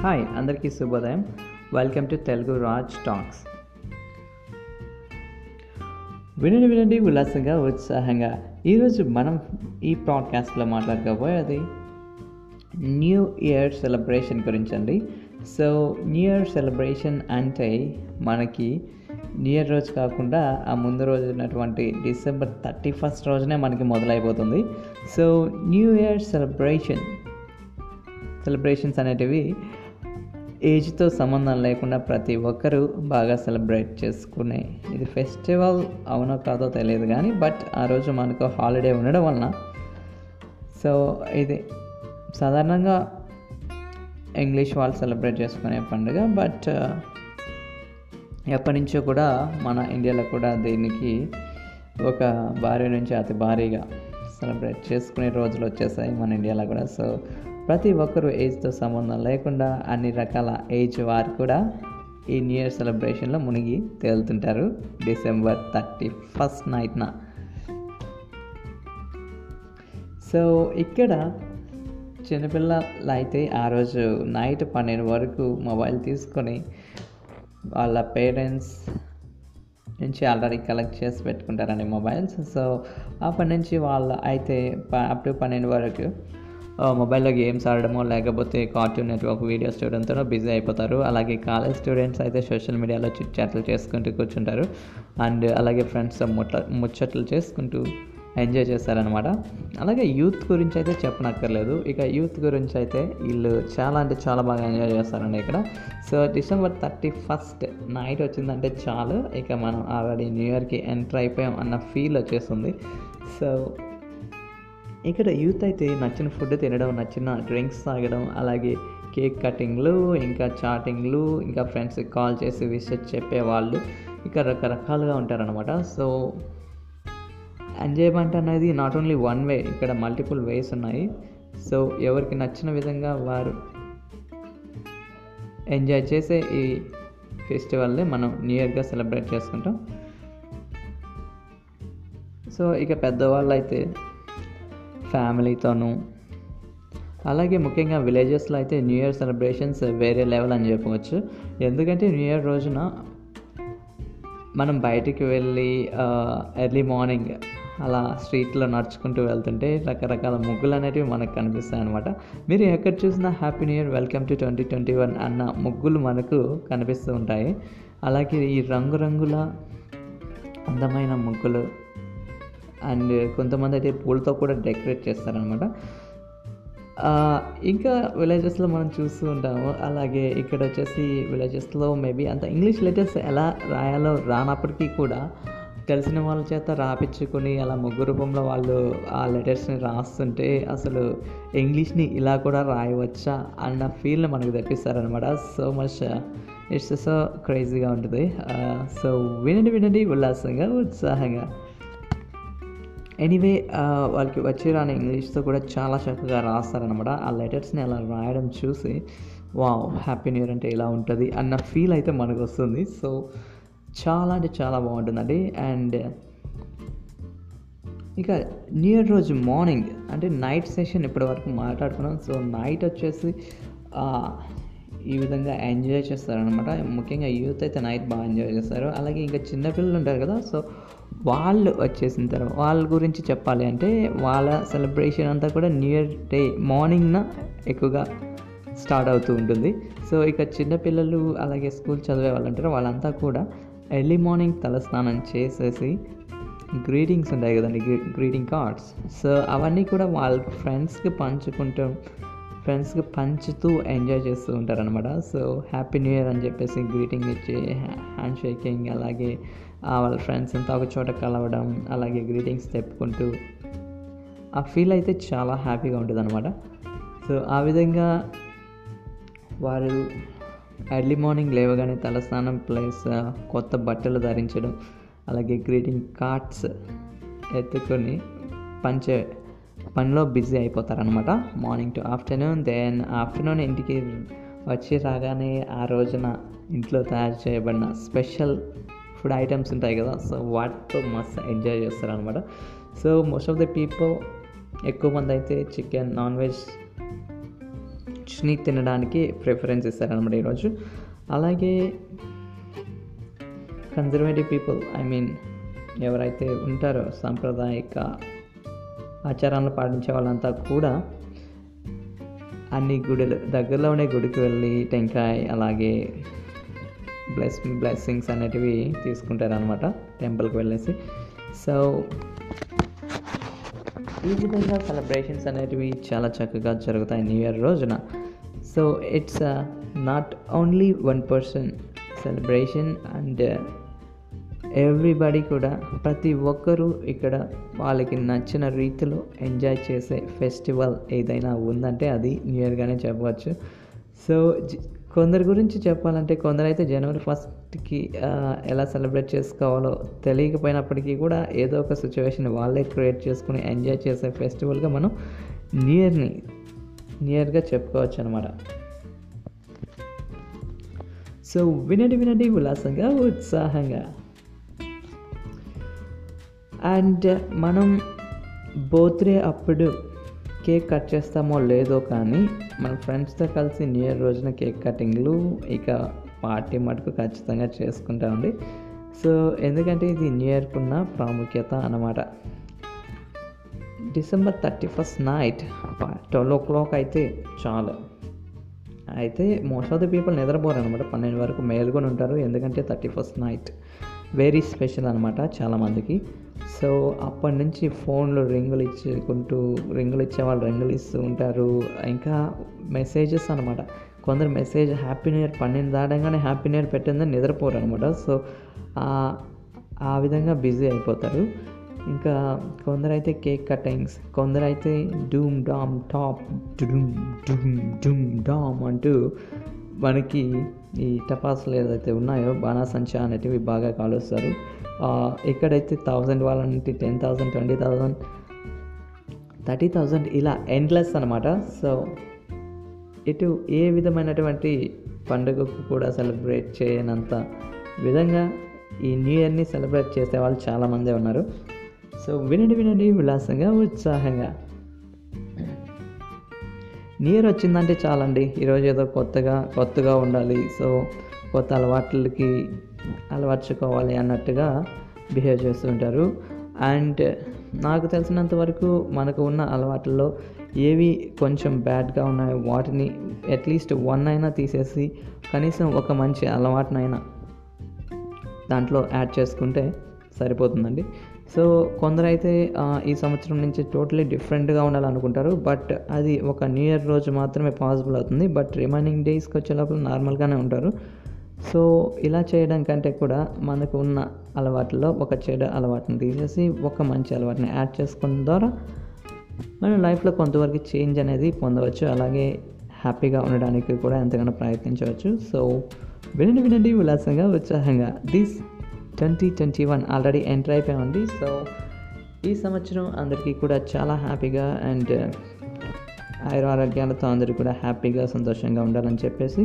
Hi అందరికీ శుభోదయం. Welcome to Telugu Raj talks వినండి వినండి ఉల్లాసంగా ఉత్సాహంగా. ఈరోజు మనం ఈ పాడ్కాస్ట్లో మాట్లాడుకోబోయేది న్యూ ఇయర్ సెలబ్రేషన్ గురించి అండి సో న్యూ ఇయర్ సెలబ్రేషన్ అంటే మనకి న్యూ ఇయర్ రోజు కాకుండా ఆ ముందు రోజు ఉన్నటువంటి డిసెంబర్ థర్టీ ఫస్ట్ రోజునే మనకి మొదలైపోతుంది. So new year celebration celebrations అనేటివి ఏజ్తో సంబంధం లేకుండా ప్రతి ఒక్కరూ బాగా సెలబ్రేట్ చేసుకునే ఇది ఫెస్టివల్ అవునో కాదో తెలియదు కానీ బట్ ఆ రోజు మనకు హాలిడే ఉండడం వలన. సో ఇది సాధారణంగా ఇంగ్లీష్ వాళ్ళు సెలబ్రేట్ చేసుకునే పండుగ బట్ ఎప్పటి నుంచో కూడా మన ఇండియాలో కూడా దీనికి ఒక భారీ నుంచి అతి భారీగా సెలబ్రేట్ చేసుకునే రోజులు వచ్చేసాయి మన ఇండియాలో కూడా. సో ప్రతి ఒక్కరూ ఏజ్తో సంబంధం లేకుండా అన్ని రకాల ఏజ్ వారు కూడా ఈ న్యూ ఇయర్ సెలబ్రేషన్లో మునిగి తేలుతుంటారు. డిసెంబర్ థర్టీ ఫస్ట్ నైట్న. సో ఇక్కడ చిన్నపిల్లలు అయితే ఆ రోజు నైట్ పన్నెండు వరకు మొబైల్ తీసుకొని వాళ్ళ పేరెంట్స్ నుంచి ఆల్రెడీ కలెక్ట్ చేసి పెట్టుకుంటారండి మొబైల్స్. సో అప్పటి నుంచి వాళ్ళు అయితే అప్పుడు పన్నెండు వరకు మొబైల్లో గేమ్స్ ఆడడమో లేకపోతే కార్టూన్ నెట్వర్క్ వీడియోస్ చూడడంతో బిజీ అయిపోతారు. అలాగే కాలేజ్ స్టూడెంట్స్ అయితే సోషల్ మీడియాలో చిట్ చాట్లు చేసుకుంటూ కూర్చుంటారు. అండ్ అలాగే ఫ్రెండ్స్ ముట్ట ముచ్చట్లు చేసుకుంటూ ఎంజాయ్ చేస్తారనమాట అలాగే యూత్ గురించి అయితే చెప్పనక్కర్లేదు. ఇక యూత్ గురించి అయితే వీళ్ళు చాలా అంటే చాలా బాగా ఎంజాయ్ చేస్తారండి ఇక్కడ. So December thirty first night వచ్చిందంటే చాలు. ఇక మనం ఆల్రెడీ న్యూ ఇయర్కి ఎంటర్ అయిపోయాం అన్న ఫీల్ వచ్చేస్తుంది. సో ఇక్కడ యూత్ అయితే నచ్చిన ఫుడ్ తినడం నచ్చిన డ్రింక్స్ తాగడం అలాగే కేక్ కటింగ్లు ఇంకా చాటింగ్లు ఇంకా ఫ్రెండ్స్కి కాల్ చేసి విషెస్ చెప్పేవాళ్ళు ఇక రకరకాలుగా ఉంటారనమాట సో ఎంజాయ్మెంట్ అనేది నాట్ ఓన్లీ వన్ వే ఇక్కడ మల్టిపుల్ వేస్ ఉన్నాయి. సో ఎవరికి నచ్చిన విధంగా వారు ఎంజాయ్ చేసే ఈ ఫెస్టివల్ని మనం న్యూ ఇయర్గా సెలబ్రేట్ చేసుకుంటాం. సో ఇక పెద్దవాళ్ళు అయితే ఫ్యామిలీతోనూ. అలాగే ముఖ్యంగా విలేజెస్లో అయితే న్యూ ఇయర్ సెలబ్రేషన్స్ వేరే లెవెల్ అని చెప్పవచ్చు. ఎందుకంటే న్యూ ఇయర్ రోజున మనం బయటికి వెళ్ళి ఎర్లీ మార్నింగ్ అలా స్ట్రీట్లో నడుచుకుంటూ వెళ్తుంటే రకరకాల ముగ్గులు అనేటివి మనకు కనిపిస్తాయి అనమాట మీరు ఎక్కడ చూసినా happy new year welcome to twenty twenty one అన్న ముగ్గులు మనకు కనిపిస్తూ ఉంటాయి. అలాగే ఈ రంగురంగుల అందమైన ముగ్గులు అండ్ కొంతమంది అయితే పూలతో కూడా డెకరేట్ చేస్తారనమాట ఇంకా విలేజెస్లో మనం చూస్తూ ఉంటాము. అలాగే ఇక్కడ వచ్చేసి విలేజెస్లో మేబీ అంత ఇంగ్లీష్ లెటర్స్ ఎలా రాయాలో రానప్పటికీ కూడా తెలిసిన వాళ్ళ చేత రాపించుకొని అలా ముగ్గు రూపంలో వాళ్ళు ఆ లెటర్స్ని రాస్తుంటే అసలు ఇంగ్లీష్ని ఇలా కూడా రాయవచ్చా అన్న ఫీల్ని మనకు తెప్పిస్తారనమాట సో మచ్ ఇట్స్ సో క్రేజీగా ఉంటుంది. సో వినండి వినండి ఉల్లాసంగా ఉత్సాహంగా. ఎనీవే uh, వాళ్ళకి వచ్చి రాని ఇంగ్లీష్తో కూడా చాలా చక్కగా రాస్తారనమాట ఆ లెటర్స్ని అలా రాయడం చూసి వావ్ హ్యాపీ న్యూ ఇయర్ అంటే ఇలా ఉంటుంది అన్న ఫీల్ అయితే మనకు వస్తుంది సో చాలా అంటే చాలా బాగుంటుందండి. అండ్ ఇక న్యూ ఇయర్ రోజు మార్నింగ్ అంటే నైట్ సెషన్ ఇప్పటి వరకు మాట్లాడుకున్నాం. సో నైట్ వచ్చేసి ఈ విధంగా ఎంజాయ్ చేస్తారనమాట ముఖ్యంగా యూత్ అయితే నైట్ బాగా ఎంజాయ్ చేస్తారు. అలాగే ఇంకా చిన్నపిల్లలు ఉంటారు కదా సో వాళ్ళు వచ్చేసిన తర్వాత వాళ్ళ గురించి చెప్పాలి అంటే వాళ్ళ సెలబ్రేషన్ అంతా కూడా న్యూ ఇయర్ డే మార్నింగ్న ఎక్కువగా స్టార్ట్ అవుతూ ఉంటుంది. సో ఇక చిన్నపిల్లలు అలాగే స్కూల్ చదివే వాళ్ళు ఉంటారు వాళ్ళంతా కూడా ఎర్లీ మార్నింగ్ తలస్నానం చేసేసి గ్రీటింగ్స్ ఉంటాయి కదండి గ్రీటింగ్ కార్డ్స్ సో అవన్నీ కూడా వాళ్ళ ఫ్రెండ్స్కి పంచుకుంటూ ఫ్రెండ్స్కి పంచుతూ ఎంజాయ్ చేస్తూ ఉంటారనమాట సో హ్యాపీ న్యూ ఇయర్ అని చెప్పేసి గ్రీటింగ్ ఇచ్చి హ్యాండ్ షేకింగ్ అలాగే వాళ్ళ ఫ్రెండ్స్ అంతా ఒక చోట కలవడం అలాగే గ్రీటింగ్స్ చెప్పుకుంటూ ఆ ఫీల్ అయితే చాలా హ్యాపీగా ఉంటుంది అనమాట సో ఆ విధంగా వారు ఎర్లీ మార్నింగ్ లేవగానే తలస్నానం ప్లస్ కొత్త బట్టలు ధరించడం అలాగే గ్రీటింగ్ కార్డ్స్ ఎత్తుకొని పంచే పనిలో busy అయిపోతారనమాట morning to afternoon then afternoon ఇంటికి వచ్చి రాగానే ఆ రోజున ఇంట్లో తయారు చేయబడిన స్పెషల్ ఫుడ్ ఐటమ్స్ ఉంటాయి కదా సో వాటితో మస్తు ఎంజాయ్ చేస్తారనమాట so most of the people ఎక్కువ మంది అయితే చికెన్ నాన్ వెజ్ తినడానికి ప్రిఫరెన్స్ ఇస్తారనమాట ఈరోజు. అలాగే కన్జర్వేటివ్ పీపుల్ ఐ మీన్ ఎవరైతే ఉంటారో సాంప్రదాయక ఆచారాలను పాటించే వాళ్ళంతా కూడా అన్ని గుడులు దగ్గరలో ఉండే గుడికి వెళ్ళి టెంకాయ అలాగే బ్లెస్ బ్లెస్సింగ్స్ అనేటివి తీసుకుంటారనమాట టెంపుల్కి వెళ్ళేసి. సో ఈ విధంగా సెలబ్రేషన్స్ అనేటివి చాలా చక్కగా జరుగుతాయి న్యూ ఇయర్ రోజున. So it's not only one person celebration and everybody కూడా ప్రతి ఒక్కరూ ఇక్కడ వాళ్ళకి నచ్చిన రీతిలో ఎంజాయ్ చేసే ఫెస్టివల్ ఏదైనా ఉందంటే అది న్యూ ఇయర్గానే చెప్పవచ్చు. సో కొందరి గురించి చెప్పాలంటే కొందరైతే జనవరి ఫస్ట్కి ఎలా సెలబ్రేట్ చేసుకోవాలో తెలియకపోయినప్పటికీ కూడా ఏదో ఒక సిచ్యువేషన్ వాళ్ళే క్రియేట్ చేసుకుని ఎంజాయ్ చేసే ఫెస్టివల్గా మనం నియర్ని నియర్గా చెప్పుకోవచ్చు అనమాట సో వినండి వినండి ఉల్లాసంగా ఉత్సాహంగా. అండ్ మనం బోత్రే అప్పుడు కేక్ కట్ చేస్తామో లేదో కానీ మన ఫ్రెండ్స్తో కలిసి న్యూ ఇయర్ రోజున కేక్ కటింగ్లు ఇక పార్టీ మటుకు ఖచ్చితంగా చేసుకుంటామండి సో ఎందుకంటే ఇది న్యూ ఇయర్కున్న ప్రాముఖ్యత అన్నమాట. December thirty first night twelve o'clock అయితే చాలు. అయితే మోస్ట్ ఆఫ్ ది పీపుల్ నిద్రపోరు అనమాట పన్నెండు వరకు మేల్కొని ఉంటారు. ఎందుకంటే thirty first night. Very special అనమాట చాలామందికి. సో అప్పటి నుంచి ఫోన్లో రింగులు ఇచ్చుకుంటూ రింగులు ఇచ్చే వాళ్ళు రింగులు ఇస్తూ ఉంటారు. ఇంకా మెసేజెస్ అనమాట కొందరు మెసేజ్ హ్యాపీ న్యూ ఇయర్ పన్నెండు దాటంగానే హ్యాపీ న్యూ ఇయర్ పెట్టిందని నిద్రపోరు అనమాట సో ఆ- విధంగా బిజీ అయిపోతారు. ఇంకా కొందరైతే కేక్ కటింగ్స్ కొందరైతే డూమ్ డామ్ టాప్ డుమ్ డూమ్ డూమ్ డామ్ అంటూ మనకి ఈ టపాసులు ఏదైతే ఉన్నాయో బాణాసంచా అనేటివి బాగా కాలుస్తారు. ఎక్కడైతే థౌజండ్ వాళ్ళంటే ten thousand twenty thousand thirty thousand ఇలా ఎండ్లెస్ అనమాట సో ఇటు ఏ విధమైనటువంటి పండుగకు కూడా సెలబ్రేట్ చేయనంత విధంగా ఈ న్యూ ఇయర్ని సెలబ్రేట్ చేసే వాళ్ళు చాలామందే ఉన్నారు. సో వినండి వినండి విలాసంగా ఉత్సాహంగా. న్యూ ఇయర్ వచ్చిందంటే చాలండి. ఈరోజు ఏదో కొత్తగా కొత్తగా ఉండాలి. సో కొత్త అలవాట్లకి అలవర్చుకోవాలి అన్నట్టుగా బిహేవ్ చేస్తుంటారు అండ్ నాకు తెలిసినంత వరకు మనకు ఉన్న అలవాట్లలో ఏవి కొంచెం బ్యాడ్గా ఉన్నాయో వాటిని అట్లీస్ట్ వన్ అయినా తీసేసి కనీసం ఒక మంచి అలవాటునైనా దాంట్లో యాడ్ చేసుకుంటే సరిపోతుందండి. సో కొందరైతే ఈ సంవత్సరం నుంచి టోటలీ డిఫరెంట్గా ఉండాలనుకుంటారు. బట్ అది ఒక న్యూ ఇయర్ రోజు మాత్రమే పాసిబుల్ అవుతుంది. బట్ రిమైనింగ్ డేస్కి వచ్చే లోపల నార్మల్గానే ఉంటారు. సో ఇలా చేయడం కంటే కూడా మనకు ఉన్న అలవాట్లలో ఒక చెడు అలవాటుని తీసేసి ఒక మంచి అలవాటుని యాడ్ చేసుకోవడం ద్వారా మనం లైఫ్లో కొంతవరకు చేంజ్ అనేది పొందవచ్చు. అలాగే హ్యాపీగా ఉండడానికి కూడా ఎంతగానో ప్రయత్నించవచ్చు. సో వినండి వినండి ఉల్లాసంగా ఉత్సాహంగా. This twenty twenty one already enter అయిపోయామండి so ఈ సంవత్సరం అందరికీ కూడా చాలా హ్యాపీగా అండ్ ఆయురారోగ్యాలతో అందరూ కూడా హ్యాపీగా సంతోషంగా ఉండాలని చెప్పేసి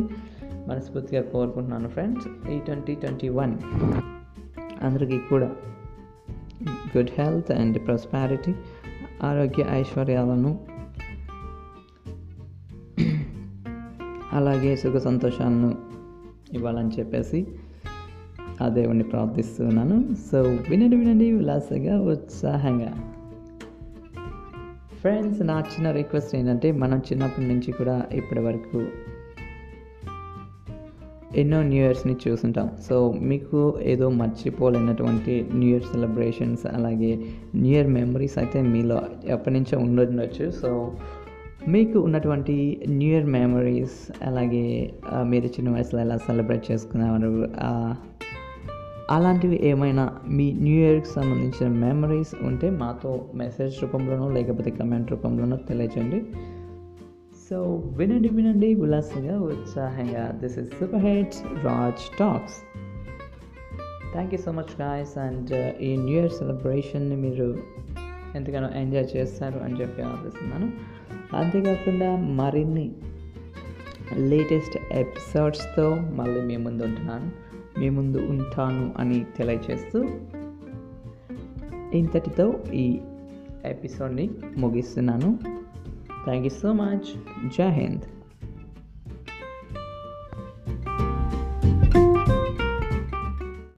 మనస్ఫూర్తిగా కోరుకుంటున్నాను ఫ్రెండ్స్ ఈ ట్వంటీ ట్వంటీ వన్ అందరికీ కూడా గుడ్ హెల్త్ అండ్ ప్రాస్పారిటీ ఆరోగ్య ఐశ్వర్యాలను అలాగే సుఖ సంతోషాలను ఇవ్వాలని చెప్పేసి ఆ దేవుణ్ణి ప్రార్థిస్తున్నాను. సో వినండి వినండి ఉల్లాసంగా ఉత్సాహంగా. ఫ్రెండ్స్ నా చిన్న రిక్వెస్ట్ ఏంటంటే మనం చిన్నప్పటి నుంచి కూడా ఇప్పటి వరకు ఎన్నో న్యూ ఇయర్స్ని చూసుంటాం సో మీకు ఏదో మర్చిపోలేనటువంటి న్యూ ఇయర్ సెలబ్రేషన్స్ అలాగే న్యూ ఇయర్ మెమరీస్ అయితే మీలో ఎప్పటి నుంచో ఉండొచ్చు సో మీకు ఉన్నటువంటి న్యూ ఇయర్ మెమరీస్ అలాగే మీరు చిన్న వయసులో ఎలా సెలబ్రేట్ చేసుకునేవారు అలాంటివి ఏమైనా మీ న్యూ ఇయర్కి సంబంధించిన మెమరీస్ ఉంటే మాతో మెసేజ్ రూపంలోనో లేకపోతే కమెంట్ రూపంలోనో తెలియచేయండి సో వినండి వినండి ఉల్లాసంగా ఉత్సాహంగా. This is super heads Raj talks thank you so much guys and ఈ న్యూ ఇయర్ సెలబ్రేషన్ని మీరు ఎంతగానో ఎంజాయ్ చేస్తారు అని చెప్పి ఆశిస్తున్నాను. అంతేకాకుండా మరిన్ని లేటెస్ట్ ఎపిసోడ్స్తో మళ్ళీ మీ ముందు ఉంటున్నాను. మీ ముందు ఉంటాను అని తెలియచేస్తూ ఇంతటితో ఈ ఎపిసోడ్ని ముగిస్తున్నాను. థ్యాంక్ యూ సో మచ్ జై హింద్